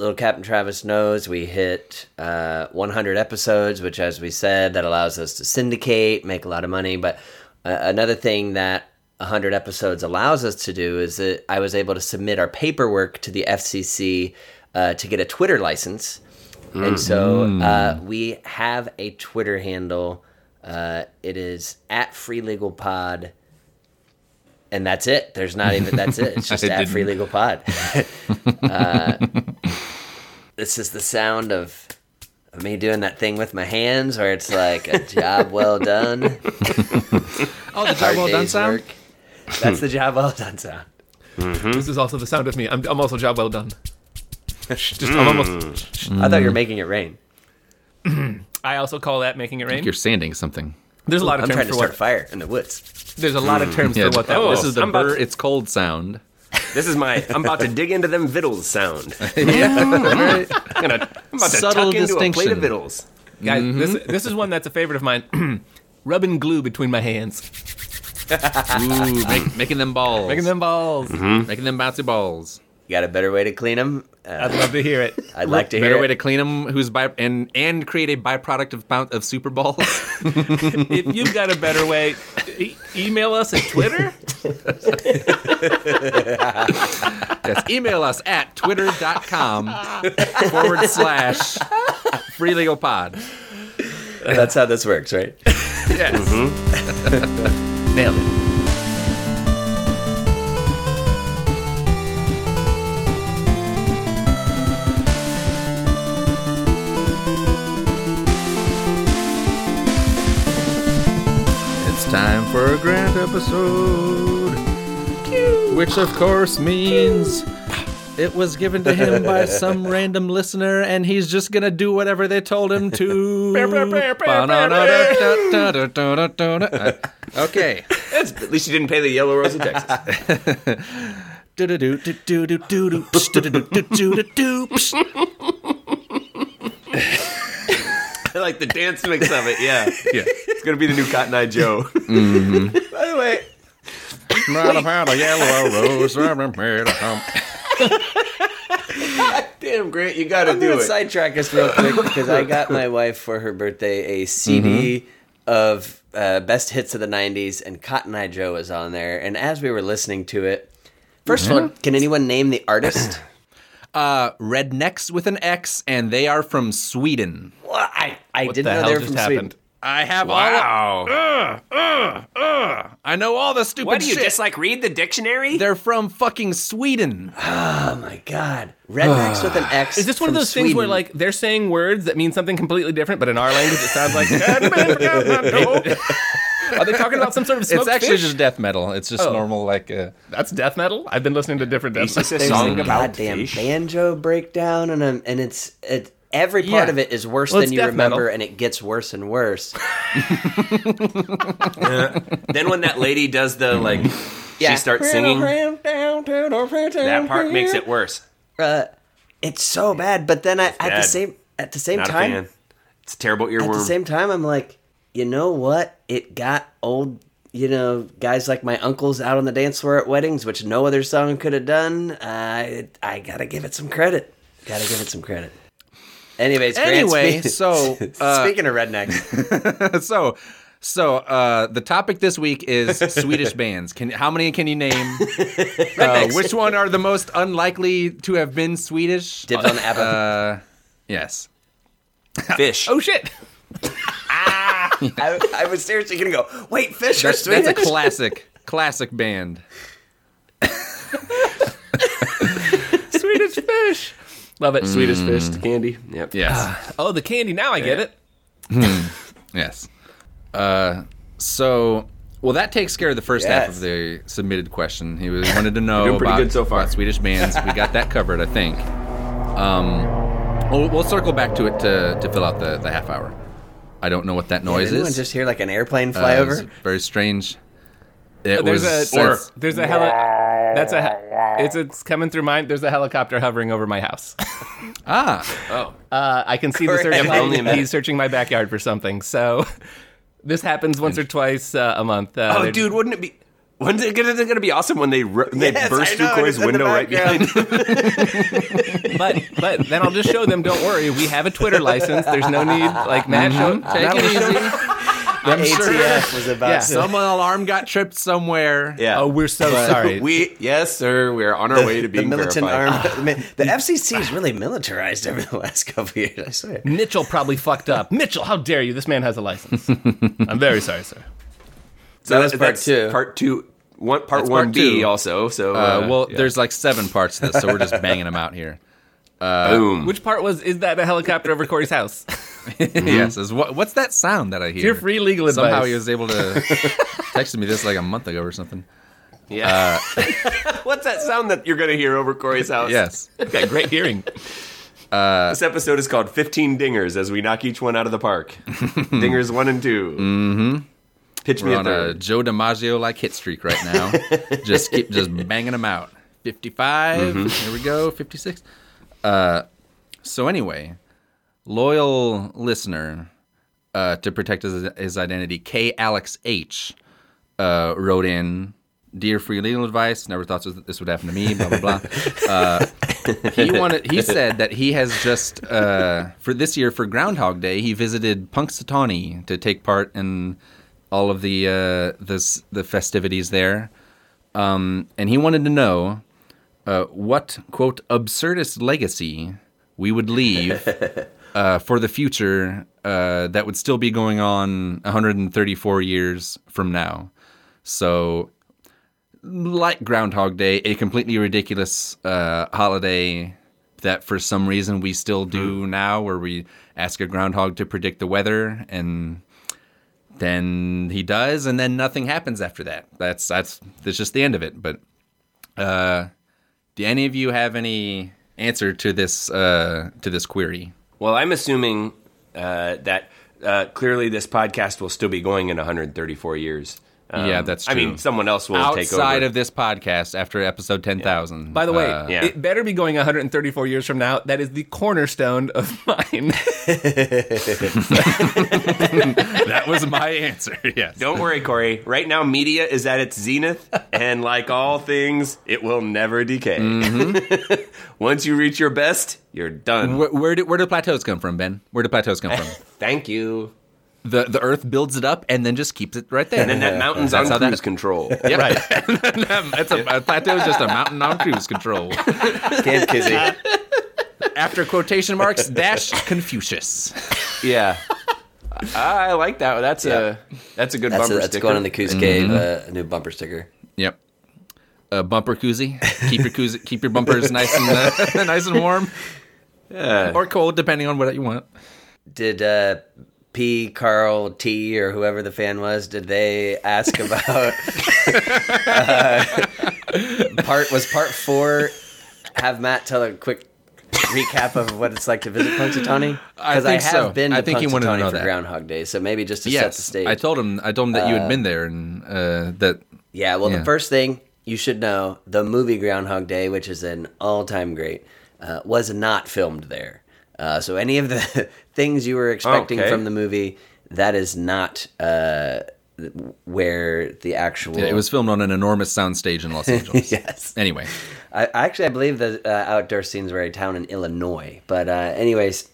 little Captain Travis knows, we hit uh, 100 episodes, which, as we said, that allows us to syndicate, make a lot of money. But uh, another thing that 100 episodes allows us to do is that I was able to submit our paperwork to the FCC uh, to get a Twitter license. And so uh, we have a Twitter handle. Uh, it is at Free Legal Pod. And that's it. There's not even, that's it. It's just at didn't- Free Legal Pod. this is the sound of, of me doing that thing with my hands where it's like a job well done. Oh, the job hard well done sound. work. That's the job well done sound. Mm-hmm. This is also the sound of me. I'm, I'm also job well done. Just I'm almost. Mm. I thought you were making it rain. I also call that making it rain. You're sanding something. There's a lot of I'm terms trying to for start a what. fire in the woods. There's a lot of terms mm. for what that oh, was. this is the I'm burr. to- It's cold sound. This is my. I'm about to dig into them vittles sound. yeah, oh, right. I'm, gonna, I'm about to Subtle tuck into a plate of vittles. Guys, this mm-hmm. this is one that's a favorite of mine. Rubbing glue between my hands, Ooh, make, making them balls. making them balls. Mm-hmm. making them bouncy balls. You got a better way to clean them? Uh, I'd love to hear it. I'd like to hear Better it. way to clean them. Who's by and and create a byproduct of boun- of super balls. if you've got a better way, e- email us at Twitter. yes, email us at twitter.com forward slash free legal pod. That's how this works, right? Yes. Nailed it. Grant episode. Which, of course, means it was given to him by some random listener, and he's just gonna do whatever they told him to. Uh, okay. That's, at least you didn't pay the Yellow Rose of Texas. I like the dance mix of it. Yeah, Yeah. it's gonna be the new Cotton Eye Joe. By the way, yellow rose. damn Grant, you gotta I'm do gonna it. sidetrack us real quick because I got my wife for her birthday a CD of uh, best hits of the '90s, and Cotton Eye Joe was on there. And as we were listening to it, 1st of all, can anyone name the artist? Uh, rednecks with an X, and they are from Sweden. well, I I What didn't the know hell they were just from happened? Sweden. I have Wow. all. I know all the stupid shit. What do you shit. just like read the dictionary? They're from fucking Sweden. Oh my god, rednecks with an X. Is this one of from those things where like they're saying words that mean something completely different, but in our language it sounds like? Are they talking about some sort of smoked It's actually fish? just death metal. It's just Oh. normal, like. Uh, That's death metal. I've been listening to different death It's just metal. a There's song a about goddamn fish. banjo breakdown, and um, and it's it. Every part Yeah. of it is worse Well, than you death remember, metal. and it gets worse and worse. Then when that lady does the like, she starts singing. That part makes it worse. Uh, it's so bad. But then I, at the bad. same at the same Not a time, fan. It's a terrible earworm. at the same time, I'm like, you know what? It got old. You know, guys like my uncles out on the dance floor at weddings, which no other song could have done. I I gotta give it some credit. Gotta give it some credit. Anyways, Anyway, so, uh, speaking of rednecks, so, so uh, the topic this week is Swedish bands. Can how many can you name? Uh, which one are the most unlikely to have been Swedish? dibs on. Uh, yes. Fish. Oh shit! I, I was seriously gonna go. Wait, fish are That's, that's a classic, classic band. Swedish fish. Love it. Swedish fish, the candy. Yep. Yes. Oh, the candy. Now I get it. Yes. Uh, so, well, that takes care of the first half of the submitted question. He was, wanted to know about, good so far. about Swedish bands. We got that covered, I think. Um, we'll, we'll circle back to it to, to fill out the, the half hour. I don't know what that noise anyone is. just hear like an airplane Uh, fly it over? very strange. It There's was a that's- there's a heli- That's a it's it's coming through mine. There's a helicopter hovering over my house. ah. Oh. Uh, I can see the search If only light. a minute. He's searching my backyard for something. So this happens once or twice uh, a month. Uh, Oh, dude, wouldn't it be? When's it gonna, gonna be awesome when they ru- they Yes, burst I through know, Corey's it's in the window right behind? But but then I'll just show them. Don't worry, we have a Twitter license. There's no need. Like Matt, mm-hmm. show, Take it easy. I'm sure ATF was about Yeah, to. some alarm got tripped somewhere. Yeah. Oh, we're so sorry. We yes, sir. We're on our way to the militant verified. arm. the FCC is really militarized over the last couple years. I swear. Mitchell probably fucked up. Mitchell, how dare you? This man has a license. I'm very sorry, sir. So That was part that's two. Part two. One part That's one part B two. also. So Uh, uh, well, yeah. there's like seven parts to this, so we're just banging them out here. boom. Which part was? Is that a helicopter over Corey's house? yes. Is what, what's that sound that I hear? Your free legal advice. Somehow he was able to text me this like a month ago or something. yeah. What's that sound that you're gonna hear over Corey's house? Yes. Okay, great hearing. This episode is called 15 Dingers as we knock each one out of the park. dingers one and 2 Mm-hmm. Pitch We're a on a third. Joe DiMaggio like hit streak right now. just keep just banging them out. 55. Here we go. 56. Uh, so anyway, loyal listener uh, to protect his, his identity, K Alex H uh, wrote in. Dear free legal advice, never thought this would happen to me. Blah blah blah. Uh, he wanted. He said that he has just uh, for this year for Groundhog Day. He visited Punxsutawney to take part in all of the uh, this the festivities there, um, and he wanted to know uh, what quote absurdist legacy we would leave uh, for the future uh, that would still be going on 134 years from now. So, like Groundhog Day, a completely ridiculous uh, holiday that for some reason we still do now, where we ask a groundhog to predict the weather and then he does, and then nothing happens after that. That's that's that's just the end of it. But uh, do any of you have any answer to this uh, to this query? Well, I'm assuming uh, that uh, clearly this podcast will still be going in 134 years. Um, Yeah, that's I mean, someone else will take over. Outside over. of this podcast, after episode ten thousand. By the way, uh, Yeah. it better be going 134 years from now. That is the cornerstone of mine. that was my answer. Yes. Don't worry, Corey. Right now, media is at its zenith, and like all things, it will never decay. Mm-hmm. Once you reach your best, you're done. Where, where do where do plateaus come from, Ben? Where do plateaus come from? Thank you. the the Earth builds it up and then just keeps it right there. And then that mountain's on That's how that- cruise control. Yeah, right. it's a, a plateau is just a mountain on cruise control. Camp Kizzy. After quotation marks dash Confucius. yeah. I like that. That's a that's a good That's, bumper a, that's sticker. going in the Coos Cave, uh, a new bumper sticker. Yep. A bumper koozie. Keep your koozie, keep your bumpers nice and uh, nice and warm, Yeah. or cold, depending on what you want. Did uh, P. Carl T. or whoever the fan was, did they ask about uh, part was part four? Have Matt tell a quick recap of what it's like to visit Punxsutawney? I Because I, think have so. been to I think he wanted to Punxsutawney know for that. Groundhog Day, so maybe just to set the stage. I told him. I told him that you had been there and uh, that. Yeah, well, Yeah. the first thing you should know the movie Groundhog Day, which is an all time great, uh, was not filmed there. Uh, so, any of the things you were expecting Okay. from the movie, that is not uh, where the actual. It was filmed on an enormous soundstage in Los Angeles. Yes. Anyway, I, I actually, I believe the uh, outdoor scenes were a town in Illinois. But, uh, anyways,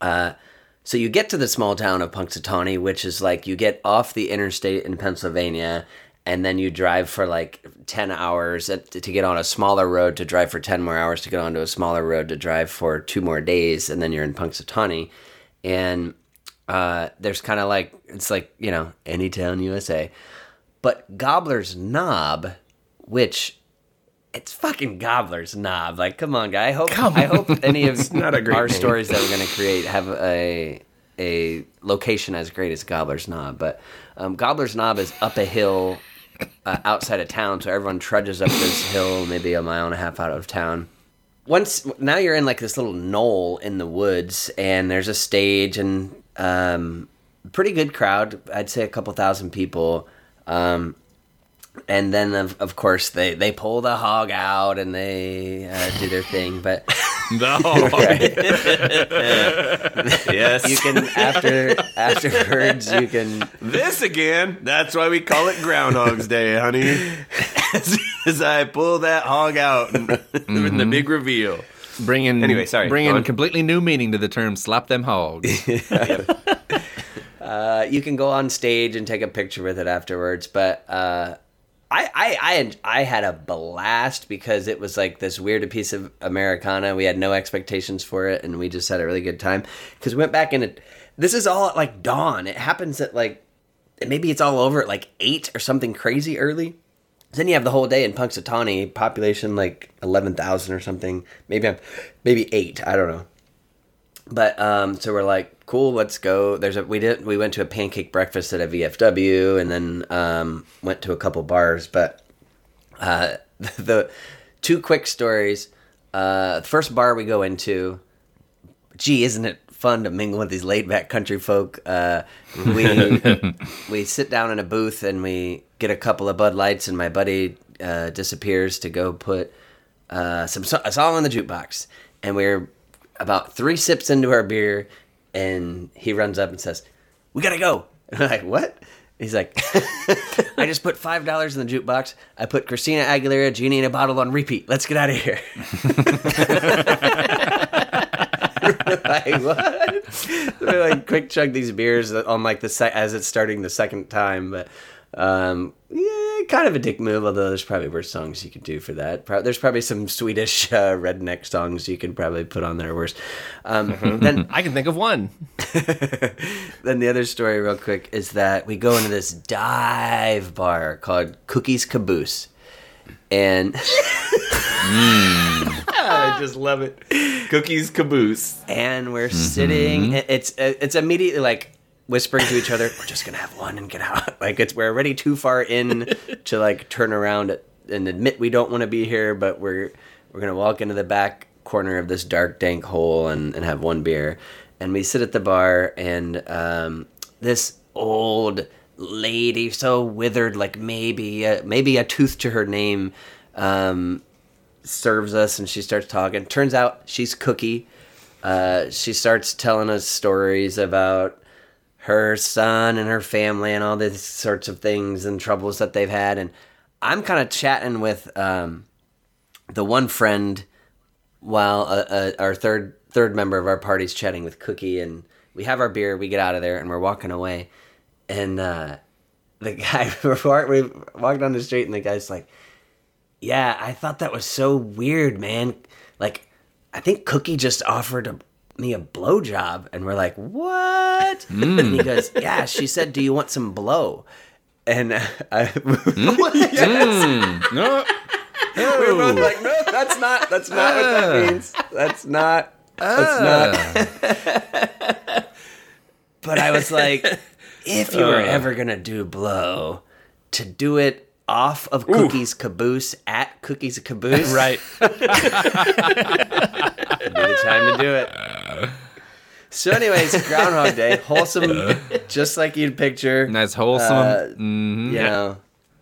uh, so you get to the small town of Punxsutawney, which is like you get off the interstate in Pennsylvania, and then you drive for like ten hours at- to get on a smaller road to drive for ten more hours to get onto a smaller road to drive for two more days, and then you're in Punxsutawney, and uh, there's kind of like it's like you know any town USA, but Gobbler's Knob, which it's fucking Gobbler's Knob. Like, come on, guy. I hope I hope any of not a great our name. stories that we're gonna create have a a location as great as Gobbler's Knob. But um, Gobbler's Knob is up a hill uh, outside of town, so everyone trudges up this hill, maybe a mile and a half out of town. Once now you're in like this little knoll in the woods, and there's a stage and um, pretty good crowd. I'd say a couple thousand people. Um, and then of, of course they, they pull the hog out and they uh, do their thing but no. Yeah. Yes. You can after afterwards you can This again. That's why we call it Groundhog's Day, honey. as, as I pull that hog out in, in the big reveal. Bringing Anyway, sorry, bringing completely new meaning to the term "slap them hogs." uh, you can go on stage and take a picture with it afterwards. But uh, I, I I I had a blast because it was like this weird piece of Americana. We had no expectations for it, and we just had a really good time because we went back and it. This is all at like dawn. It happens at like maybe it's all over at like eight or something crazy early. Then you have the whole day in Punxsutawney, population like eleven thousand or something. Maybe I'm maybe eight. I don't know. But um, so we're like, cool, let's go. There's a we did we went to a pancake breakfast at a VFW, and then um, went to a couple bars. But uh, the two quick stories. Uh, the first bar we go into, gee, isn't it fun to mingle with these laid back country folk? Uh, we we sit down in a booth and we get a couple of Bud Lights, and my buddy uh, disappears to go put uh, some so- a song on the jukebox, and we're about three sips into our beer, and he runs up and says, "We gotta go." And I'm like, "What?" He's like, "I just put five dollars in the jukebox. I put Christina Aguilera, Genie in a Bottle on repeat. Let's get out of here." Like what? So we like quick chug these beers on like the se- as it's starting the second time, but um, yeah, kind of a dick move. Although there's probably worse songs you could do for that. Pro- there's probably some Swedish uh, redneck songs you could probably put on there worse. Um, then I can think of one. then the other story, real quick, is that we go into this dive bar called Cookies Caboose, and I just love it. Cookies caboose. and we're sitting. It's it's immediately like whispering to each other, "We're just gonna have one and get out." Like it's we're already too far in to like turn around and admit we don't want to be here, but we're we're gonna walk into the back corner of this dark, dank hole and, and have one beer. And we sit at the bar, and um, this old lady, so withered, like maybe uh, maybe a tooth to her name. Um, serves us and she starts talking. Turns out she's Cookie. Uh, she starts telling us stories about her son and her family and all these sorts of things and troubles that they've had. And I'm kind of chatting with um, the one friend while uh, uh, our third third member of our party's chatting with Cookie, and we have our beer. We get out of there and we're walking away, and uh, the guy we walk down the street, and the guy's like yeah, I thought that was so weird, man. Like, I think Cookie just offered a, me a blowjob, and we're like, what? Hmm. And he goes, yeah. She said, do you want some blow? And I, hmm? yes. Hmm. no, we were both oh. like, no, that's not. That's not what that ah. means. That's not. That's ah. not. but I was like, if you were uh. ever gonna do blow, to do it off of Cookie's caboose at Cookie's caboose, Right. be the time to do it. So, anyways, Groundhog Day, wholesome, just like you'd picture. nice wholesome. Uh, Mhm. You know,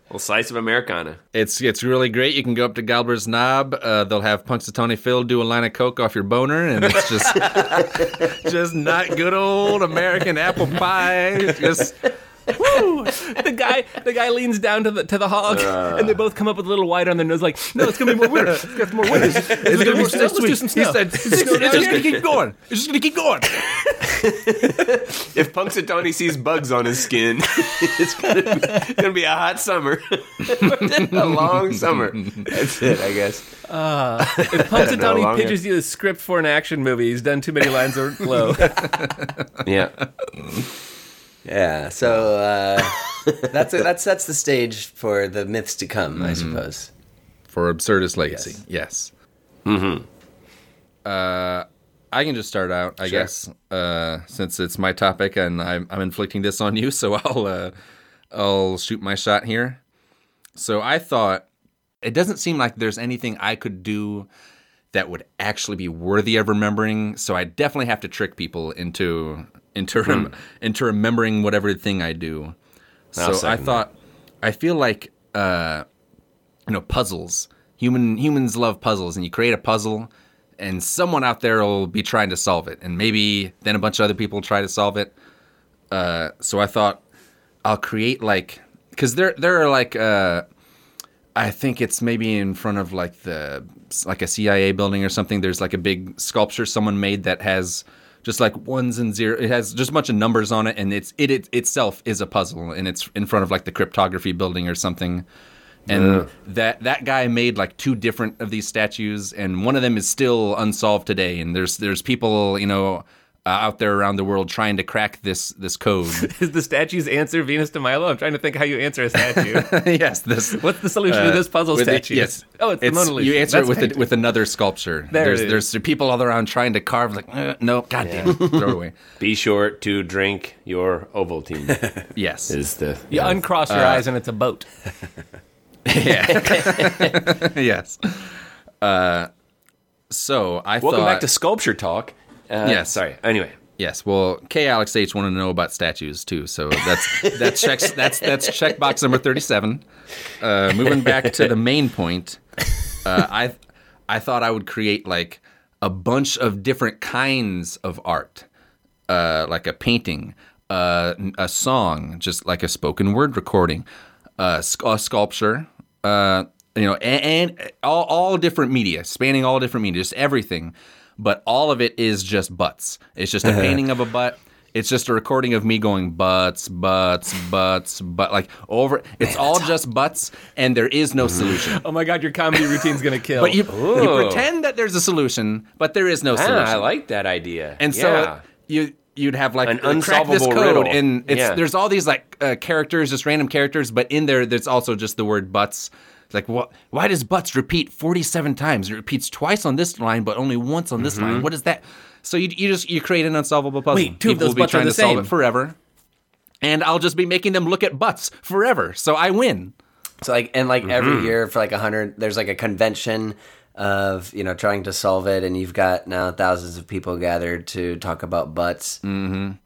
Well, slice of Americana. It's it's really great. You can go up to Gobbler's Knob. Uh, they'll have Punxsutawney Phil do a line of coke off your boner, and it's just just not good old American apple pie. Just Woo! The guy, the guy leans down to the to the hog, uh. and they both come up with a little white on their nose, like, "No, it's gonna be more winter. It's got some more winter. It's, it's gonna be more snow. Let's do some He snow." said, "It's just, it's just gonna keep going. It's just gonna keep going." If Punxsutawney sees bugs on his skin, it's gonna be, gonna be a hot summer, a long summer. That's it, I guess. Uh, if Punxsutawney pitches you a script for an action movie, he's done too many lines of glow. Yeah. Mm-hmm. Yeah. So uh, that's it. That sets the stage for the myths to come, I suppose. For Absurdist Legacy, yes. Mm-hmm. Uh, I can just start out, I Sure. guess, uh, since it's my topic and I'm, I'm inflicting this on you, so I'll uh, I'll shoot my shot here. So I thought it doesn't seem like there's anything I could do that would actually be worthy of remembering. So I definitely have to trick people into into rem- into remembering whatever thing I do. I'll So I thought I feel like uh, you know puzzles. Human humans love puzzles, and you create a puzzle, and someone out there will be trying to solve it, and maybe then a bunch of other people try to solve it. Uh, so I thought I'll create like because there there are like uh, I think it's maybe in front of like the like a CIA building or something. There's like a big sculpture someone made that has just like ones and zero. It has just a bunch of numbers on it, and it's it, it itself is a puzzle, and it's in front of like the cryptography building or something. And that that guy made like two different of these statues, and one of them is still unsolved today. And there's there's people you know uh, out there around the world trying to crack this this code. Is the statue's answer Venus de Milo? I'm trying to think how you answer a statue. yes, this What's the solution to this puzzle statue? It, yes. Oh, it's, the Mona Lisa. You answer That's it with a, with another sculpture. There there's it is. there's people all around trying to carve like uh, no, goddamn, it, throw it away. Be sure to drink your Ovaltine. Yes, is the You uncross your eyes and it's a boat. Yeah. yes. Uh, so I Welcome thought back to sculpture talk. Uh, Yes. Sorry. Anyway, yes. Well, K Alex H wanted to know about statues too. So that's that checks that's that's checkbox number thirty seven. Uh, moving back to the main point, uh, I I thought I would create like a bunch of different kinds of art, uh, like a painting, uh, a song, just like a spoken word recording, uh, sc- a sculpture, uh, you know, and, and all, all different media, spanning all different media, just everything. But all of it is just butts. It's just a painting of a butt. It's just a recording of me going butts, butts, butts, but like over. It's all just butts, and there is no solution. Oh my god, your comedy routine's gonna kill. But you, you pretend that there's a solution, but there is no ah, solution. I like that idea. And so you you'd have like An uh, crack this unsolvable code, riddle. and it's Yeah. there's all these like uh, characters, just random characters, but in there there's also just the word butts. It's like what? Why does butts repeat 47 times? It repeats twice on this line, but only once on this Mm-hmm. line. What is that? So you you just you create an unsolvable puzzle. Wait, two of People those will be butts are trying the to solve same. it forever, and I'll just be making them look at butts forever. So I win. So like and like every Mm-hmm. year for like a hundred, there's like a convention of you know trying to solve it, and you've got now thousands of people gathered to talk about butts. Mm.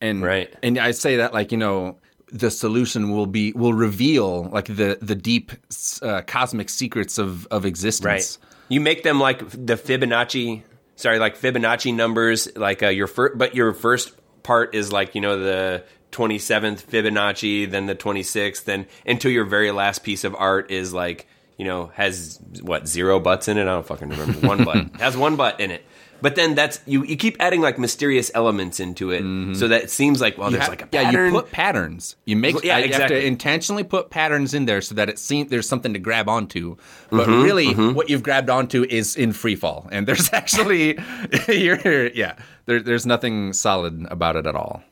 and Right. and I say that like you know the solution will be will reveal like the the deep uh, cosmic secrets of of existence. Right. You make them like the Fibonacci, sorry, like Fibonacci numbers, like uh, your first, but your first part is like, you know, the 27th Fibonacci, then the 26th, then until your very last piece of art is like, you know, has what, zero butts in it? I don't fucking remember. One butt. has one butt in it. But then that's, you, you keep adding like mysterious elements into it so that it seems like, well, You there's ha- like a pattern. yeah, pattern. you put patterns. You make Yeah, I- you have exactly. to intentionally put patterns in there so that it seems there's something to grab onto. But Mm-hmm, really, what you've grabbed onto is in free fall, and there's actually you're yeah there, there's nothing solid about it at all.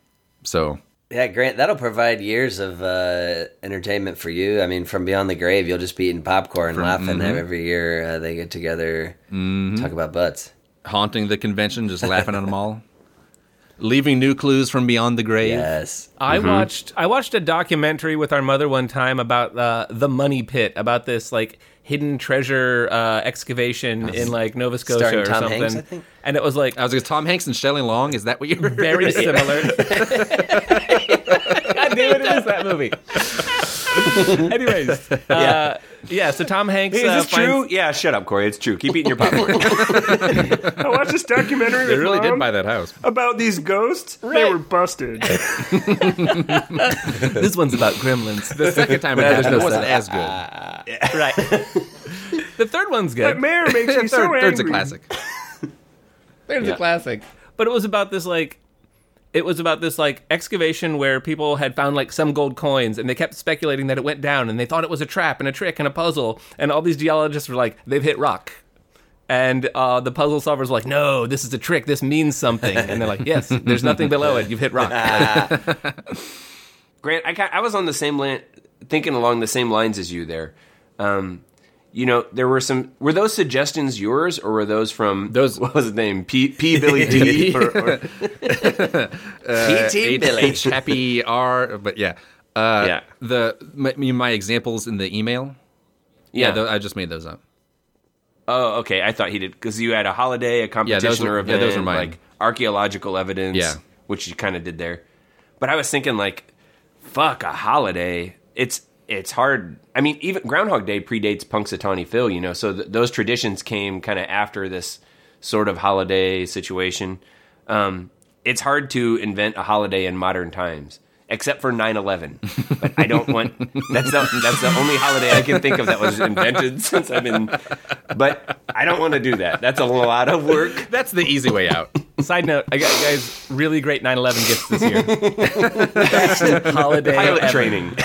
So Yeah, Grant, that'll provide years of uh, entertainment for you. I mean, from beyond the grave, you'll just be eating popcorn, laughing every year uh, they get together, talk about butts. Haunting the convention, just laughing at them all, leaving new clues from beyond the grave. Yes. I Mm-hmm. watched I watched a documentary with our mother one time about uh, the Money Pit, about this like hidden treasure uh, excavation in like Nova Scotia or Tom something. Hanks, I think? And it was like I was like, Tom Hanks and Shelley Long. Is that what you're very similar. God damn it, it is that movie. Anyways, uh, yeah. So Tom Hanks. Hey, is uh, this finds- true? Yeah, shut up, Corey. It's true. Keep eating your popcorn. I watched this documentary They with really Mom did buy that house. about these ghosts. They were busted. This one's about gremlins. The second time it there's happened, no it wasn't as good. right. the third one's that good. mayor makes me so Third, angry. third's a classic. There's a classic. But it was about this like it was about this like excavation where people had found like some gold coins and they kept speculating that it went down and they thought it was a trap and a trick and a puzzle and all these geologists were like they've hit rock. And uh, the puzzle solvers were like, no, this is a trick. This means something. And they're like, yes, there's nothing below it. You've hit rock. Grant, I, I was on the same line, thinking along the same lines as you there. Um, you know, there were some. Were those suggestions yours, or were those from Those- What was his name? P. P. Billy D. or, or, P.T. Billy. H happy R, but yeah. Uh, Yeah. The my, my examples in the email. Yeah, yeah. tho- I just made those up. oh, okay. I thought he did because you had a holiday, a competition, were- or yeah, those were mine. like archaeological evidence. Yeah. which you kind of did there. But I was thinking, like, fuck a holiday. It's it's hard. I mean, even Groundhog Day predates Punxsutawney Phil, you know. So th- those traditions came kind of after this sort of holiday situation. Um, it's hard to invent a holiday in modern times, except for 9/11. But I don't want that's the that's the only holiday I can think of that was invented since I've been. But I don't want to do that. That's a lot of work. That's the easy way out. Side note, I got guys really great 9/11 gifts this year. Best holiday Pilot ever. training.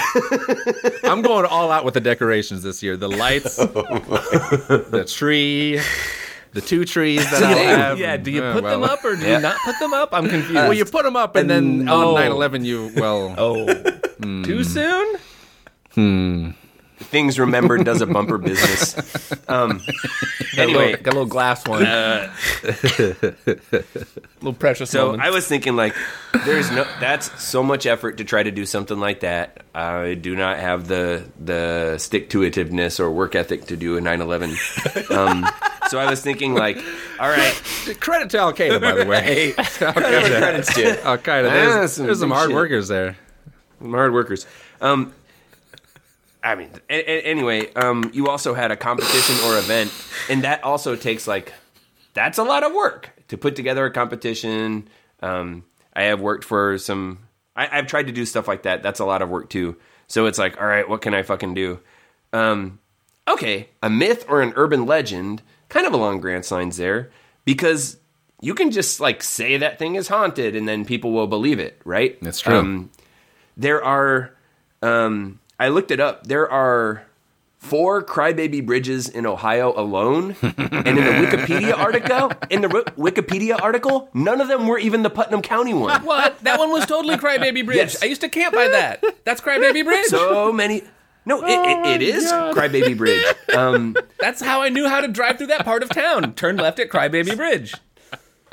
I'm going all out with the decorations this year. The lights, oh the tree, the two trees that I have. Yeah, do you Uh, put well, them up or do Yeah. you not put them up? I'm confused. Well, you put them up, and then Oh. on 9/11, you well. oh, too soon? Things remembered does a bumper business. Um, Got a anyway, little, got a little glass one. little precious So moment. I was thinking, like, there's no. That's so much effort to try to do something like that. I do not have the the stick to itiveness or work ethic to do a 9/11. Um, so I was thinking, like, all right, Credit to Al Qaeda, by the way. Al Qaeda. Al Qaeda. Ah, There's, some there's some hard shit. workers there. some hard workers. Um, I mean, a- a- anyway, um, you also had a competition or event, and that also takes like that's a lot of work to put together a competition. Um, I have worked for some. I, I've tried to do stuff like that. That's a lot of work too. So it's like, all right, what can I fucking do? Um, okay, a myth or an urban legend, kind of along Grant's lines there, because you can just like say that thing is haunted, and then people will believe it, right? That's true. Um, there are um, I looked it up. There are four crybaby bridges in Ohio alone, and in the Wikipedia article, in the Wikipedia article, none of them were even the Putnam County one. what? That one was totally Crybaby Bridge. Yes. I used to camp by that. That's Crybaby Bridge. So many. No, it, it, it is Crybaby Bridge. Um, That's how I knew how to drive through that part of town. Turn left at Crybaby Bridge.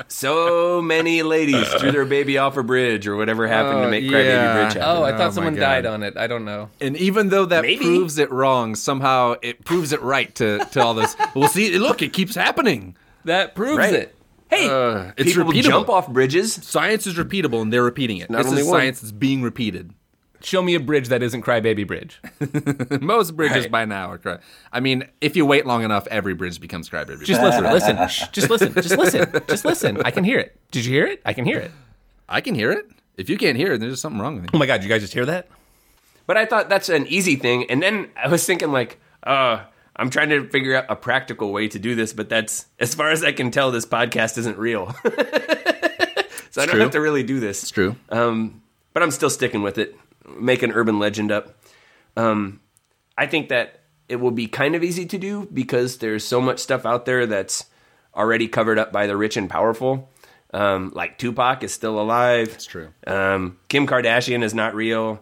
So many ladies threw their baby off a bridge or whatever happened to Oh, make Crybaby yeah. Bridge happen. Oh, I Oh, thought my someone died on it. I don't know. And even though that Maybe. proves it wrong, somehow it proves it right to, to all this. Well, see, look, it keeps happening. That proves Right. it. Hey, Uh, it's people repeatable. jump off bridges. Science is repeatable, and they're repeating it. Not this only is one. science that's being repeated. Show me a bridge that isn't Crybaby Bridge. Most bridges Right. by now are cry. I mean, if you wait long enough, every bridge becomes crybaby. Bridge. Just listen, listen, just listen, just listen, just listen. I can hear it. Did you hear it? I can hear it. I can hear it. If you can't hear it, there's something wrong with me. Oh my god, you guys just hear that? But I thought that's an easy thing. And then I was thinking, like, uh, I'm trying to figure out a practical way to do this, but that's, as far as I can tell, this podcast isn't real. so I don't true. have to really do this. It's true. Um, but I'm still sticking with it. Make an urban legend up. Um, I think that it will be kind of easy to do because there's so much stuff out there that's already covered up by the rich and powerful. Um, like Tupac is still alive. That's true. Um, Kim Kardashian is not real.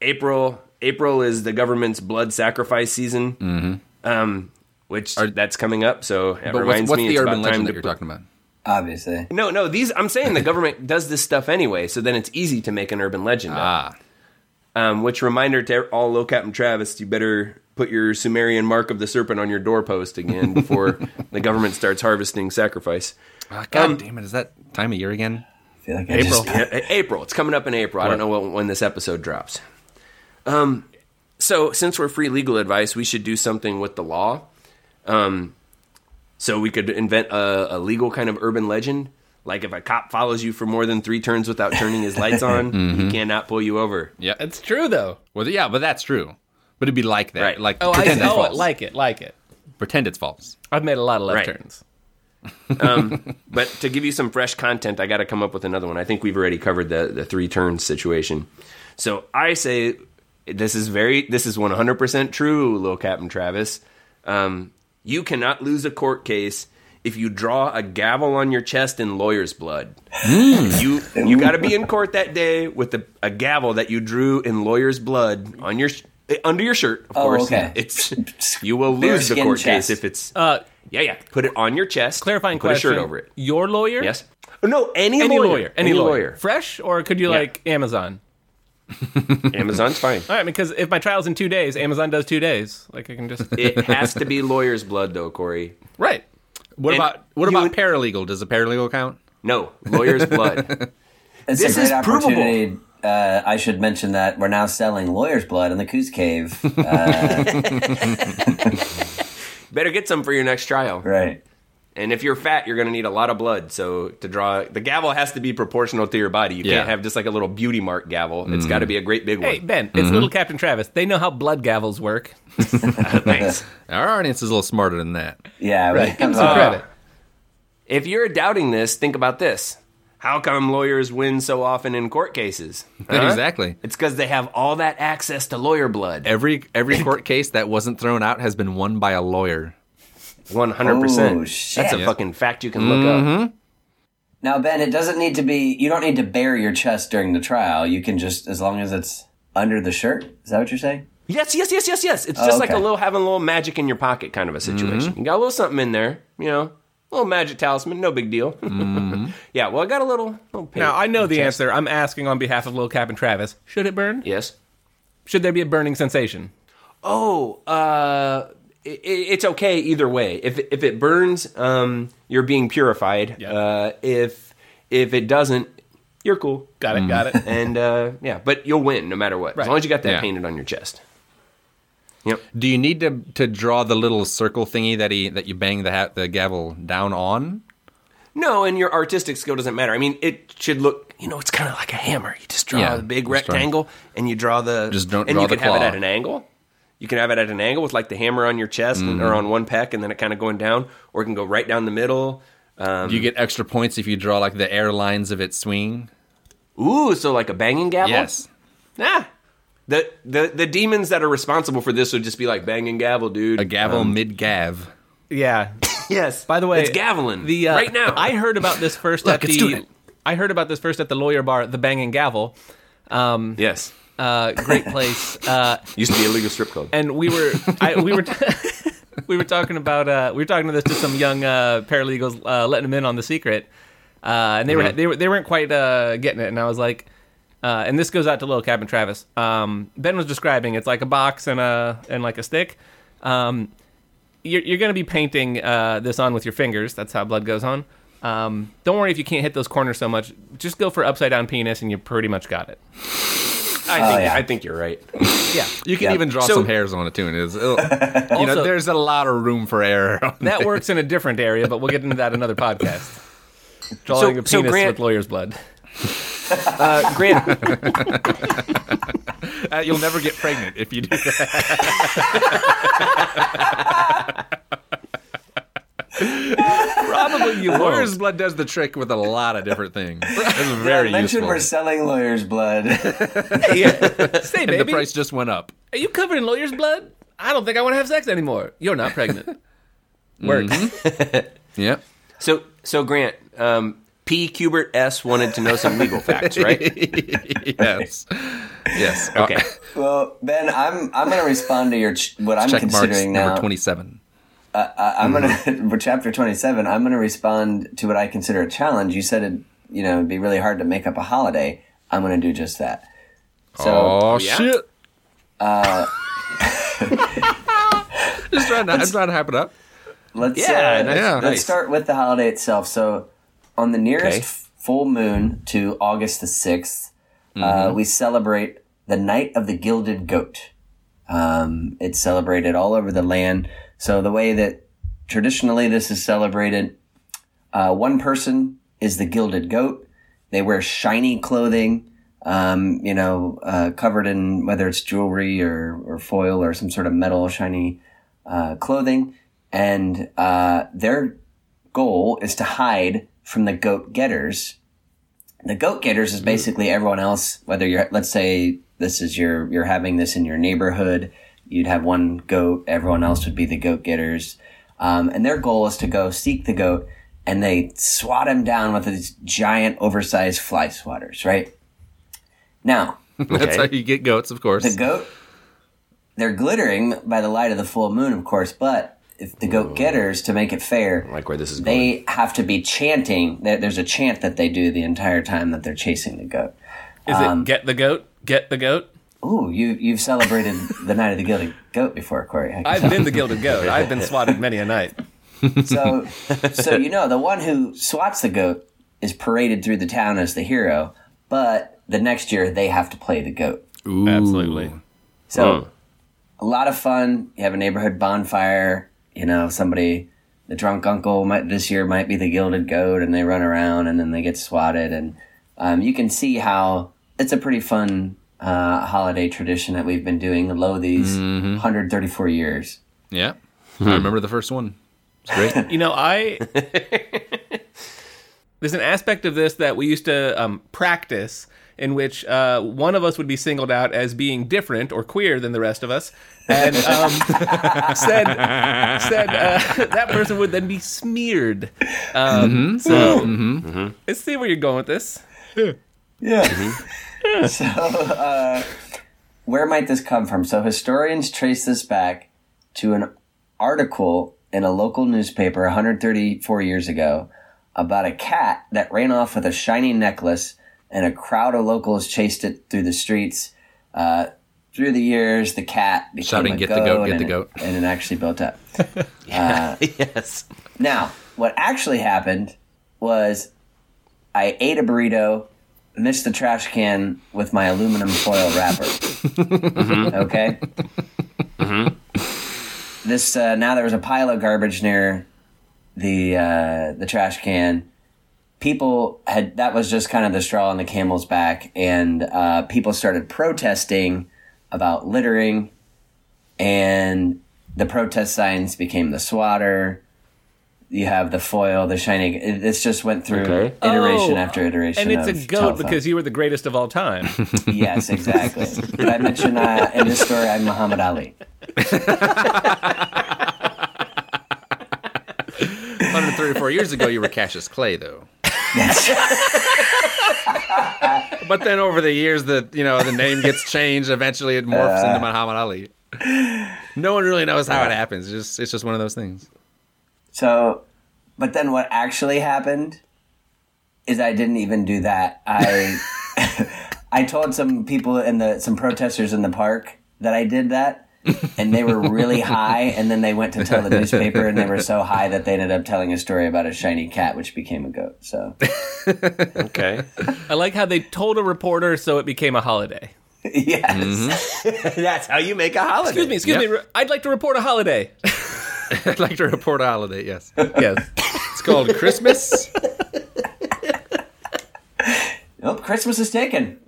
April April is the government's blood sacrifice season, um, which that's coming up. So it But reminds what's, what's me the it's urban about time legend to that you're put- talking about? Obviously. No, no. These I'm saying the government does this stuff anyway, so then it's easy to make an urban legend. up. Um, which reminder to all low cap and Travis, you better put your Sumerian mark of the serpent on your doorpost again before the government starts harvesting sacrifice. Ah, God Um, damn it! Is that time of year again? Like April. just- Yeah, April. It's coming up in April. I don't know when, when this episode drops. Um, so since we're free legal advice, we should do something with the law. Um, so we could invent a, a legal kind of urban legend. Like if a cop follows you for more than three turns without turning his lights on, he cannot pull you over. Yeah. It's true though. Well, yeah, but that's true. But it'd be like that. Right. Like Oh, I pretend it's oh, false. like it, like it. pretend it's false. I've made a lot of left Right. turns. But to give you some fresh content, I got to come up with another one. I think we've already covered the the three turns situation. So I say this is very this is one hundred percent true, little Captain Travis. Um, you cannot lose a court case if you draw a gavel on your chest in lawyer's blood. You you got to be in court that day with a, a gavel that you drew in lawyer's blood on your under your shirt. Of Oh, course, okay. it's you will lose the court chest. case if it's Uh, yeah yeah. Put it on your chest. clarifying put question. a shirt over it. Your lawyer? Yes. Oh, no, any, Any lawyer. lawyer. Any, Any lawyer. lawyer. Fresh or could you Yeah. like Amazon? Amazon's fine. All right, because if my trial's in two days, Amazon does two days. Like I can just It has to be lawyer's blood, though, Corey. right. What And about what about would- paralegal? Does a paralegal count? No, lawyer's blood. It's This a great is provable. Uh, I should mention that we're now selling lawyer's blood in the Coos Cave. Uh, Better get some for your next trial. right. And if you're fat, you're going to need a lot of blood. So to draw the gavel has to be proportional to your body. You Yeah. can't have just like a little beauty mark gavel. It's mm-hmm. got to be a great big one. Hey. Ben, it's mm-hmm. little Captain Travis. They know how blood gavels work. Thanks. Our audience is a little smarter than that. Yeah, right. Give them some credit. If you're doubting this, think about this. How come lawyers win so often in court cases? Huh? Exactly. It's because they have all that access to lawyer blood. Every every court case that wasn't thrown out has been won by a lawyer. One hundred percent. Oh, shit. That's a fucking fact you can look up. Mm-hmm. Now, Ben, it doesn't need to be. You don't need to bare your chest during the trial. You can just, as long as it's under the shirt. Is that what you're saying? Yes, yes, yes, yes, yes. It's Oh, just like a little having a little magic in your pocket kind of a situation. Mm-hmm. You got a little something in there, you know, a little magic talisman, no big deal. Mm-hmm. yeah, well, I got a little. little Now, I know the answer. I'm asking on behalf of little Captain Travis. Should it burn? Yes. Should there be a burning sensation? Oh, uh, i i- it's okay either way. If if it burns, um, you're being purified. Yeah. Uh, if if it doesn't, you're cool. Got it, got it. And uh, yeah, but you'll win no matter what, Right. as long as you got that Yeah. painted on your chest. Yep. Do you need to to draw the little circle thingy that he that you bang the hat the gavel down on? No, and your artistic skill doesn't matter. I mean, it should look, you know, it's kind of like a hammer. You just draw Yeah, a big just draw- rectangle, and you draw the Just don't and draw you the can have it at an angle. You can have it at an angle with like the hammer on your chest Mm-hmm. or on one pec, and then it kind of going down, or it can go right down the middle. Um, Do you get extra points if you draw like the airlines of its swing. Ooh, so like a banging gavel. Yes. Ah. The, the the demons that are responsible for this would just be like banging gavel, dude. A gavel Um, mid gav. Yeah. yes. By the way, it's gaveling The uh, right now. I heard about this first Look, at the. I heard about this first at the lawyer bar, the Banging Gavel. Um, yes. Uh, great place. Uh, Used to be a legal strip club. and we were, I, we were, we were talking about, uh, we were talking to this to some young uh, paralegals, uh, letting them in on the secret, uh, and they were, they were, they weren't quite uh, getting it, and I was like. Uh, and this goes out to little Cabin Travis. Um, ben was describing it's like a box and a and like a stick. Um, you're, you're going to be painting uh, this on with your fingers. That's how blood goes on. Um, don't worry if you can't hit those corners so much. Just go for upside down penis, and you pretty much got it. I think yeah. I think you're right. Yeah, You can Yeah. even draw So- some hairs on it too, and it's it'll- you know there's a lot of room for error. on that works in a different area, but we'll get into that another podcast. Drawing So- a so penis Grant- with lawyer's blood. Uh, Grant, Uh, you'll never get pregnant if you do that. You Lawyer's won't. blood does the trick with a lot of different things. It's very Mention useful. we're selling lawyers' blood. Yeah. Say, and the baby, price just went up. are you covered in lawyer's blood? I don't think I want to have sex anymore. You're not pregnant. Works. Yep. so so Grant, um, P. Cubert S. wanted to know some legal facts, right? yes. Yes. Okay. well, Ben, I'm I'm going to respond to your ch- what I'm considering Check marks considering number now. twenty-seven. I'm gonna for chapter 27. I'm gonna respond to what I consider a challenge. You said it, you know, it'd be really hard to make up a holiday. I'm gonna do just that. So oh yeah? shit! Just trying to, I'm trying to hype it up. let's Yeah, uh, nice, Yeah. let's nice. start with the holiday itself. So on the nearest Okay. f- full moon to August the 6th, uh, Mm-hmm. we celebrate the Night of the Gilded Goat. Um, it's celebrated all over the land. So the way that traditionally this is celebrated, uh, one person is the gilded goat. They wear shiny clothing, um, you know, uh, covered in whether it's jewelry or, or foil or some sort of metal shiny uh, clothing. And uh, their goal is to hide from the goat getters. The goat getters is basically everyone else, whether you're, let's say this is your, you're having this in your neighborhood, you'd have one goat, everyone else would be the goat getters. Um, and their goal is to go seek the goat and they swat him down with these giant oversized fly swatters, right? Now, That's how you get goats, of course. the goat, they're glittering by the light of the full moon, of course, but if the goat getters, to make it fair, like where this is going. they have to be chanting. There's a chant that they do the entire time that they're chasing the goat. Is Um, it get the goat? Get the goat? Ooh, you you've celebrated the night of the gilded goat before, Corey. I can I've been the gilded goat. I've been swatted many a night. So, so you know, the one who swats the goat is paraded through the town as the hero, but the next year they have to play the goat. Ooh. Absolutely. So, a lot of fun. You have a neighborhood bonfire. You know, somebody the drunk uncle might this year might be the gilded goat, and they run around and then they get swatted, and um, you can see how it's a pretty fun uh, holiday tradition that we've been doing lo these 134 years. Yeah. I remember the first one. It's great. You know, I there's an aspect of this that we used to um, practice in which uh, one of us would be singled out as being different or queer than the rest of us, and um, said said uh, that person would then be smeared. Um, So let's see where you're going with this. Yeah. so, uh, where might this come from? So, historians trace this back to an article in a local newspaper 134 years ago about a cat that ran off with a shiny necklace, and a crowd of locals chased it through the streets. Uh, through the years, the cat became Shouting, "Get the goat, get the it- goat." and it actually built up. yes. Now, what actually happened was I ate a burrito, missed the trash can with my aluminum foil wrapper. Okay? This uh, now there was a pile of garbage near the uh, the trash can. People had that was just kind of the straw on the camel's back, and uh, people started protesting about littering, and the protest signs became the swatter you have the foil, the shiny. It, this just went through Okay. iteration Oh, after iteration. And it's of a goat telephone. because you were the greatest of all time. yes, exactly. Did I mention uh, in this story I'm Muhammad Ali? 134 years ago, you were Cassius Clay, though. but then over the years, the you know the name gets changed. Eventually, it morphs into Muhammad Ali. No one really knows how it happens. It's just it's just one of those things. So, but then what actually happened is I didn't even do that. I I told some people in the some protesters in the park that I did that. And they were really high, and then they went to tell the newspaper, and they were so high that they ended up telling a story about a shiny cat, which became a goat. So, Okay. I like how they told a reporter so it became a holiday. yes. Mm-hmm. That's how you make a holiday. Excuse me, excuse Yep. me. I'd like to report a holiday. I'd like to report a holiday. Yes, yes. it's called Christmas. Nope, Christmas is taken.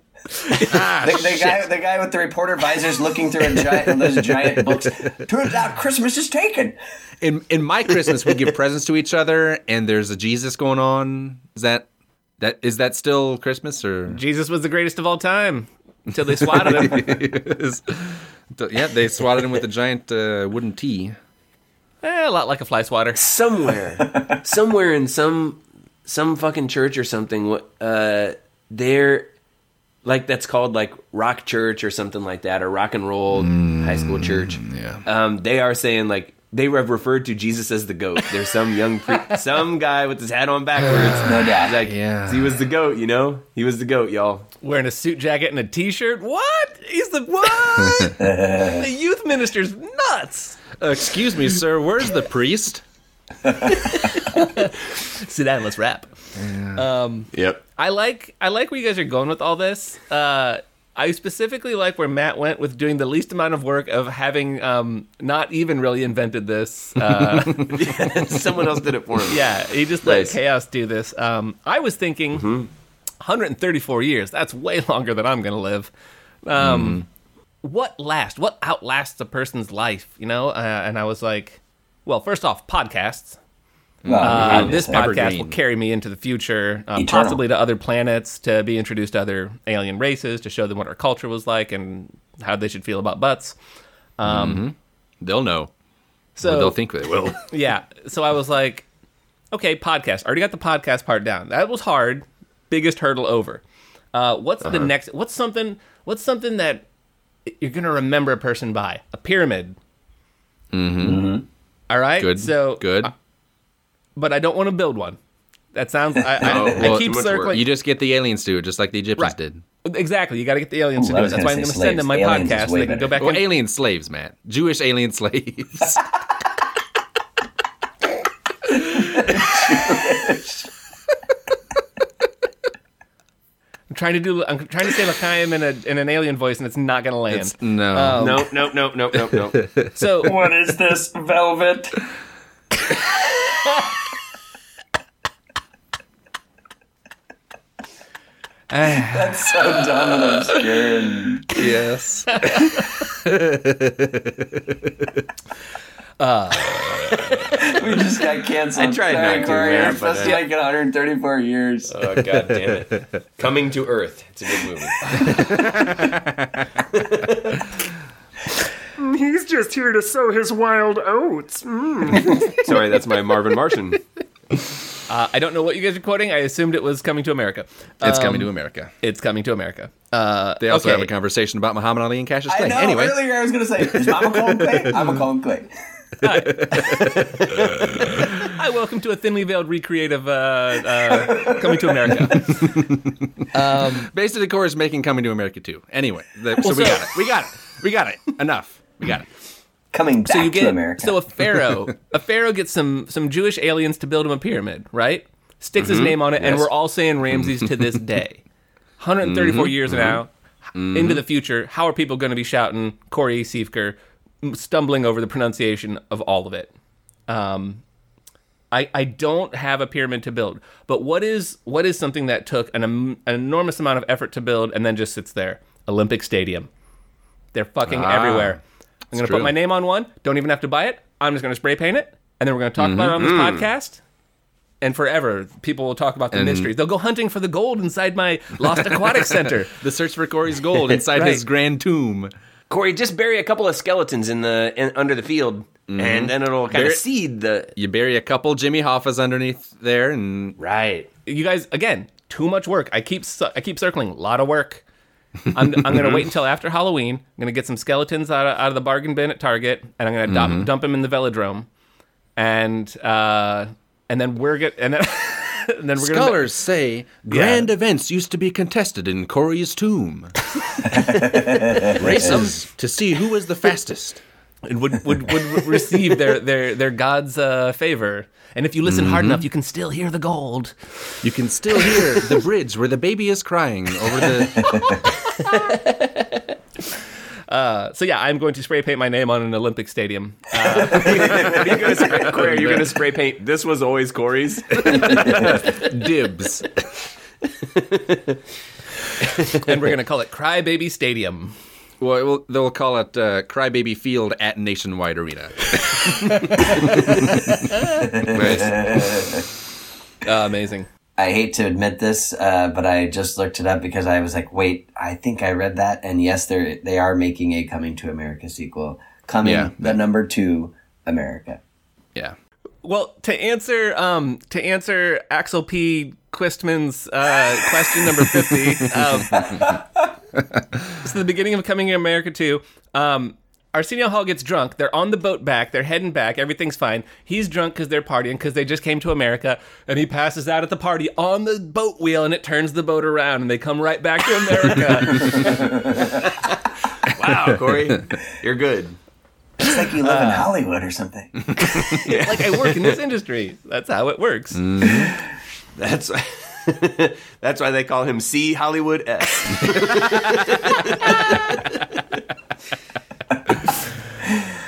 ah, The, the guy, the guy with the reporter visors looking through a giant, those giant books. Turns out Christmas is taken. in in my Christmas, we give presents to each other, and there's a Jesus going on. Is that that is that still Christmas or? Jesus was the greatest of all time until they swatted him. Yeah, they swatted him with a giant uh, wooden T. Eh, a lot like a fly swatter. somewhere, somewhere in some some fucking church or something, what, uh, there, like that's called like rock church or something like that, or rock and roll high school church. yeah. um, they are saying like they have referred to Jesus as the goat. There's some young, pre- some guy with his hat on backwards. No doubt. Like, Yeah. he was the goat, you know, he was the goat, y'all. Wearing a suit jacket and a t-shirt. What? He's the what? the youth minister's nuts. Uh, excuse me, sir. Where's the priest? Sit down. Let's rap. Um, Yep. I like I like where you guys are going with all this. Uh, I specifically like where Matt went with doing the least amount of work of having um, not even really invented this. Uh, Someone else did it for him. yeah, he just let Nice. chaos do this. Um, I was thinking 134 years. That's way longer than I'm going to live. Um, What lasts? What outlasts a person's life? You know? Uh, and I was like, well, first off, podcasts. Well, Uh, this podcast Evergreen. will carry me into the future, um, possibly to other planets, to be introduced to other alien races, to show them what our culture was like and how they should feel about butts. They'll know. So or they'll think they will. yeah. So I was like, okay, podcast. Already got the podcast part down. That was hard. Biggest hurdle over. Uh, what's the next? What's something? What's something that you're gonna remember a person by? A pyramid. Mm-hmm. All right. Good. So good. but I don't want to build one. That sounds. I, I, Oh, I keep too much work. circling. you just get the aliens to do it, just like the Egyptians Right. did. Exactly. You got to get the aliens Ooh, to do it. That's why I'm going to send them my Aliens podcast so they can go better. back Well, and alien slaves, Matt. Jewish alien slaves. trying to do. I'm trying to say L'chaim in a in an alien voice, and it's not gonna land. It's, no. Um, no, no, no, no, no, no. So what is this velvet? That's so dumb and obscure. yes. Yes. we just got canceled. I tried Sorry, not to, Corey, man, You're but, supposed to uh, make 134 years. Oh god damn it! Coming to Earth. It's a good movie. He's just here to sow his wild oats. Mm. Sorry, that's my Marvin Martian. Uh, I don't know what you guys are quoting. I assumed it was coming to America. It's Um, coming to America. It's coming to America. Uh, They also okay. have a conversation about Muhammad Ali and Cassius Clay. I know. Anyway, Earlier, I was going to say, is Mama calling Clay? I'm a calling Clay. Hi, welcome to a thinly veiled recreative uh, uh, coming to America. Um, Basically, Corey's making Coming to America too. Anyway, the, so, we so- got it. We got it. We got it. Enough. We got it. Coming back so you to get America. so a pharaoh, a pharaoh gets some some Jewish aliens to build him a pyramid, right? Sticks his name on it, and we're all saying Ramses to this day. 134 years now, into the future, how are people going to be shouting Corey Seifker, m- stumbling over the pronunciation of all of it? Um, I, I don't have a pyramid to build, but what is what is something that took an, an enormous amount of effort to build and then just sits there? Olympic Stadium. They're fucking Ah, everywhere. I'm gonna true. put my name on one. Don't even have to buy it. I'm just gonna spray paint it, and then we're gonna talk about it on this podcast. And forever, people will talk about the And- mysteries. They'll go hunting for the gold inside my lost aquatic center. The search for Corey's gold inside Right. his grand tomb. Corey, just bury a couple of skeletons in the in, under the field, and then it'll kind Bury- of seed the. You bury a couple Jimmy Hoffas underneath there, and Right. You guys, again, too much work. I keep I keep circling. A lot of work. I'm, I'm gonna wait until after Halloween. I'm gonna get some skeletons out of, out of the bargain bin at Target, and I'm gonna dump, dump them in the velodrome, and uh, and then we're get and then and then we're gonna scholars say grand events used to be contested in Corey's tomb. Races to see who was the fastest. and would, would, would receive their, their, their God's uh, favor. And if you listen hard enough, you can still hear the gold. You can still hear the bridge where the baby is crying over the. Uh, so yeah, I'm going to spray paint my name on an Olympic stadium. Uh, Are you gonna spray, Corey, you're gonna spray paint. This was always Corey's. Dibs. and we're going to call it Crybaby Stadium. Well, it will, they'll call it uh, Crybaby Field at Nationwide Arena. Uh, amazing. I hate to admit this, uh, but I just looked it up because I was like, wait, I think I read that. And yes, they're, they are making a Coming to America sequel. Coming, Yeah. the number two, America. Yeah. Well, to answer um, to answer Axel P. Quistman's uh, question number fifty, um, so the beginning of Coming to America two. Um, Arsenio Hall gets drunk. They're on the boat back. They're heading back. Everything's fine. He's drunk because they're partying because they just came to America, and he passes out at the party on the boat wheel, and it turns the boat around, and they come right back to America. Wow, Corey, you're good. It's like you live in ah. Hollywood or something. like I work in this industry. That's how it works. Mm-hmm. That's that's why they call him C Hollywood S.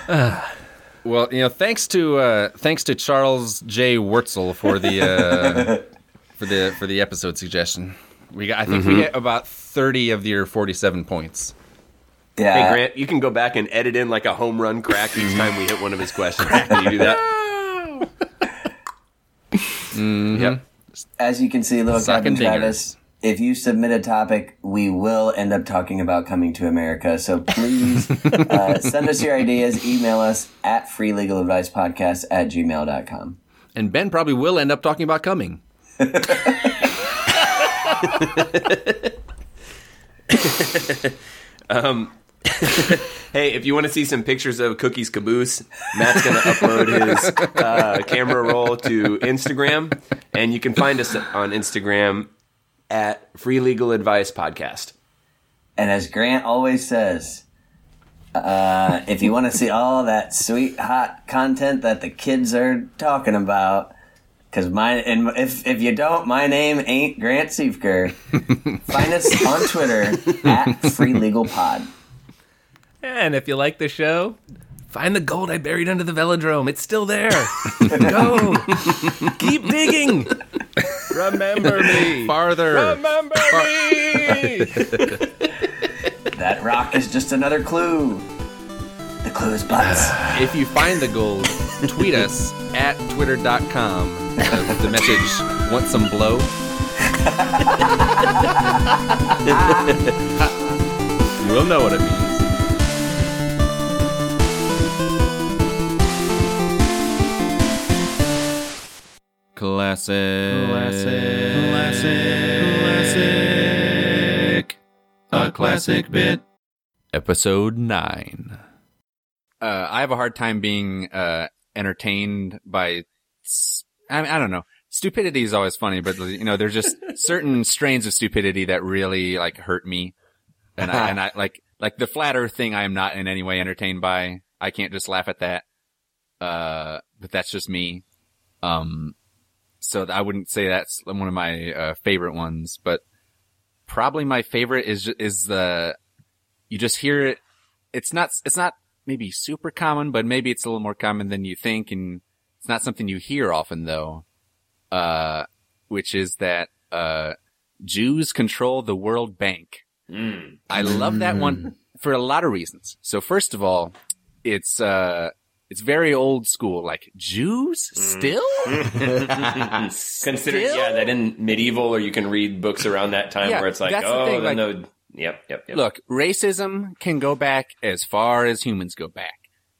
Well, you know, thanks to uh, thanks to Charles J. Wurtzel for the uh, for the for the episode suggestion. We got, I think we get about thirty of your forty-seven points. Yeah. Hey Grant, you can go back and edit in like a home run crack each time we hit one of his questions. Can you do that? Yep. As you can see, little Sucking Captain Travis, if you submit a topic, we will end up talking about coming to America. So please uh, send us your ideas. Email us at freelegaladvicepodcast at gmail.com. And Ben probably will end up talking about coming. Hey, if you want to see some pictures of Cookie's Caboose, Matt's going to upload his uh, camera roll to Instagram, and you can find us on Instagram at Free Legal Advice Podcast. And as Grant always says, uh, if you want to see all that sweet, hot content that the kids are talking about, because my and if if you don't, my name ain't Grant Seifker. Find us on Twitter at Free Legal Pod. And if you like the show, find the gold I buried under the velodrome. It's still there. Go. Keep digging. Remember me. Farther. Remember me. That rock is just another clue. The clue is butts. If you find the gold, tweet us at twitter.com uh, with the message, want some blow? you will know what it means. Classic. Classic. Classic. Classic. A classic bit. Episode 9. Uh, I have a hard time being uh, entertained by. s- I, mean, I don't know. Stupidity is always funny, but you know, there's just certain strains of stupidity that really like hurt me, and I, and I like like the flat Earth thing. I am not in any way entertained by. I can't just laugh at that. Uh, but that's just me. Um, so I wouldn't say that's one of my uh, favorite ones, but probably my favorite is is the you just hear it. It's not it's not maybe super common, but maybe it's a little more common than you think, and it's not something you hear often though. Uh, which is that uh, Jews control the World Bank. I love that one for a lot of reasons. So first of all, it's uh it's very old school. Like Jews mm. still? Consider, Still? yeah, that in medieval, or you can read books around that time Yeah, where it's like, that's the oh, thing, then like- the, yep, yep, yep. Look, racism can go back as far as humans go back.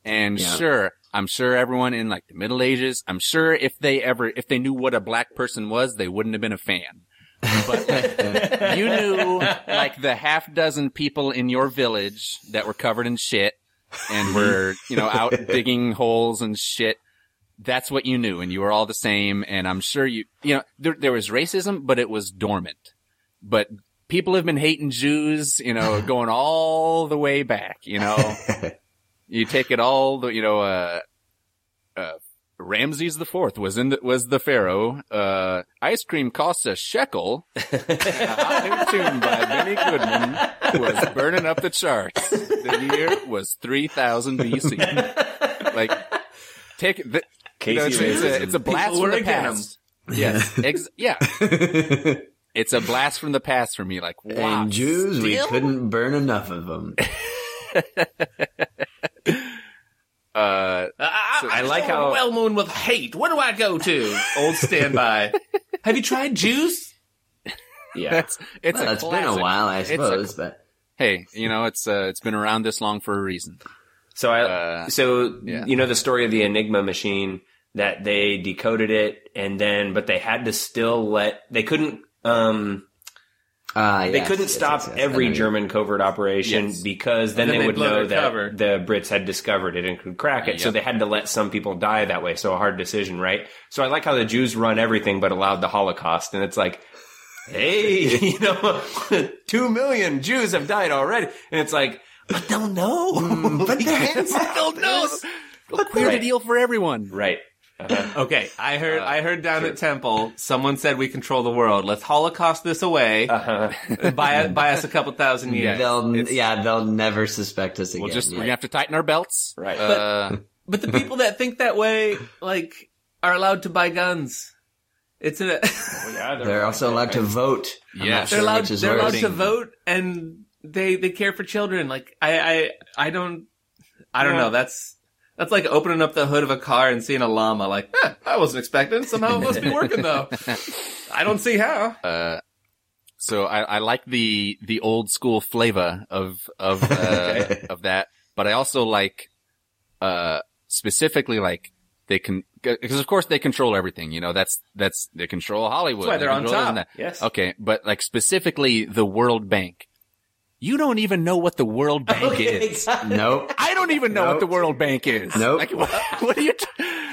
And sure, I'm sure everyone in like the Middle Ages, I'm sure if they ever, if they knew what a black person was, they wouldn't have been a fan. But like, you knew like the half dozen people in your village that were covered in shit and were, you know, out digging holes and shit. That's what you knew and you were all the same. And I'm sure you, you know, there, there was racism, but it was dormant. But people have been hating Jews, you know, going all the way back, you know. you take it all the, you know, uh, uh, Ramses the Fourth was in the, was the pharaoh. Uh, ice cream costs a shekel. a hot new tune by Benny Goodman was burning up the charts. The year was 3000 BC. Like, take the, you know, it's, it's a, it's a blast People from the again 'em. past. Yes, ex- yeah. It's a blast from the past for me. Like, wow, and Jews, we couldn't burn enough of them. Uh, I like how well moon with hate. Where do I go to? Old standby. Have you tried juice? yeah. that's it's Well, a it's been a while, I It's a- suppose, but Hey, you know it's uh, it's been around this long for a reason. So I, Uh, so yeah. you know the story of the Enigma machine that they decoded it and then, but they had to still let they couldn't um uh, they yes, couldn't yes, stop yes, yes. Every German covert operation Yes. because then, Then they they'd know that cover. the Brits had discovered it and could crack it. So they had to let some people die that way. So a hard decision, right? So I like how the Jews run everything but allowed the Holocaust, and it's like. Hey, you know, two million Jews have died already, and it's like, but they'll know. but their hands They'll know. We'll queer Right. the deal for everyone. Right. Uh-huh. Okay, I heard. I heard down at Temple, someone said we control the world. Let's Holocaust this away. Uh-huh. buy buy us a couple thousand years. They'll, It's- yeah, they'll never suspect us again. We'll just yeah. we're gonna have to tighten our belts. Right. Uh, But the people that think that way, like, are allowed to buy guns. It's a. yeah, They're also allowed to vote. Yeah. not they're allowed. They're allowed to vote, and they they care for children. Like I I I don't I don't Yeah. know. That's that's like opening up the hood of a car and seeing a llama. Like eh, I wasn't expecting. Somehow it must be working though. I don't see how. uh, so I, I like the the old school flavor of of uh, of that, but I also like uh specifically like they can because of course they control everything. You know that's that's they control Hollywood. That's why they they're on top. Yes. Okay, but like specifically the World Bank. You don't even know what the World Bank is. Nope. I don't even know what the World Bank is. Nope. Like, what, what are you? T-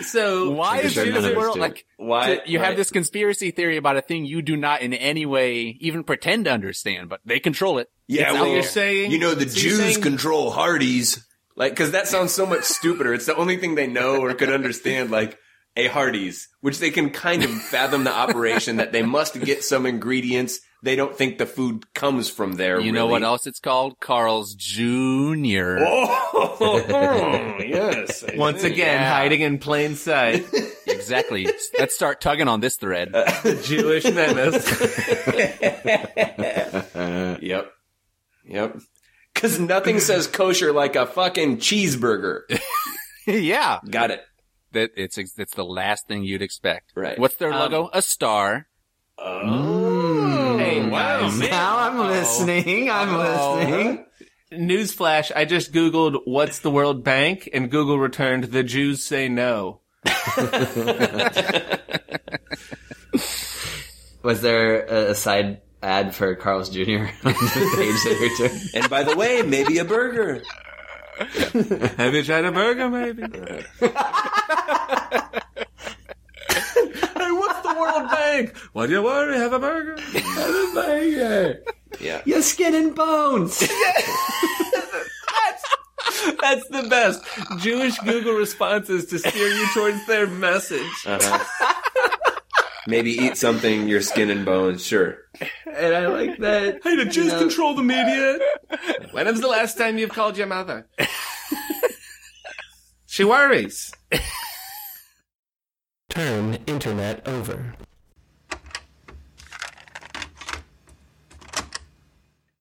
So why is sure it the us world like? Why- You have this conspiracy theory about a thing you do not in any way even pretend to understand, but they control it. Yeah, So you're saying you know the so Jews saying- control Hardee's, like because that sounds so much stupider. It's the only thing they know or could understand, like a Hardee's, which they can kind of fathom the operation that they must get some ingredients they don't think the food comes from there. You know what else it's called? Carl's Jr. Oh, hmm, yes. Once again, Yeah. hiding in plain sight. Exactly. Let's start tugging on this thread. Uh, Jewish menace. Yep. Yep. Because nothing says kosher like a fucking cheeseburger. yeah. Got it. That it's it's the last thing you'd expect. Right. What's their um, logo? A star. Oh. Hey, wow, man. Now I'm oh. listening. I'm oh. listening. Newsflash, I just Googled what's the World Bank and Google returned the Jews say no. Was there a, a side ad for Carl's Jr. on the page that returned? And by the way, maybe a burger. Have you tried a burger, maybe? Hey, what's the World Bank? Why do you worry? Have a burger. Have a burger. Yeah. Your skin and bones. That's the best. Jewish Google responses to steer you towards their message. Uh-huh. Maybe eat something, your skin and bones, sure. And I like that. Hey, the Jews control the media. When was the last time you've called your mother? she worries. Turn internet over.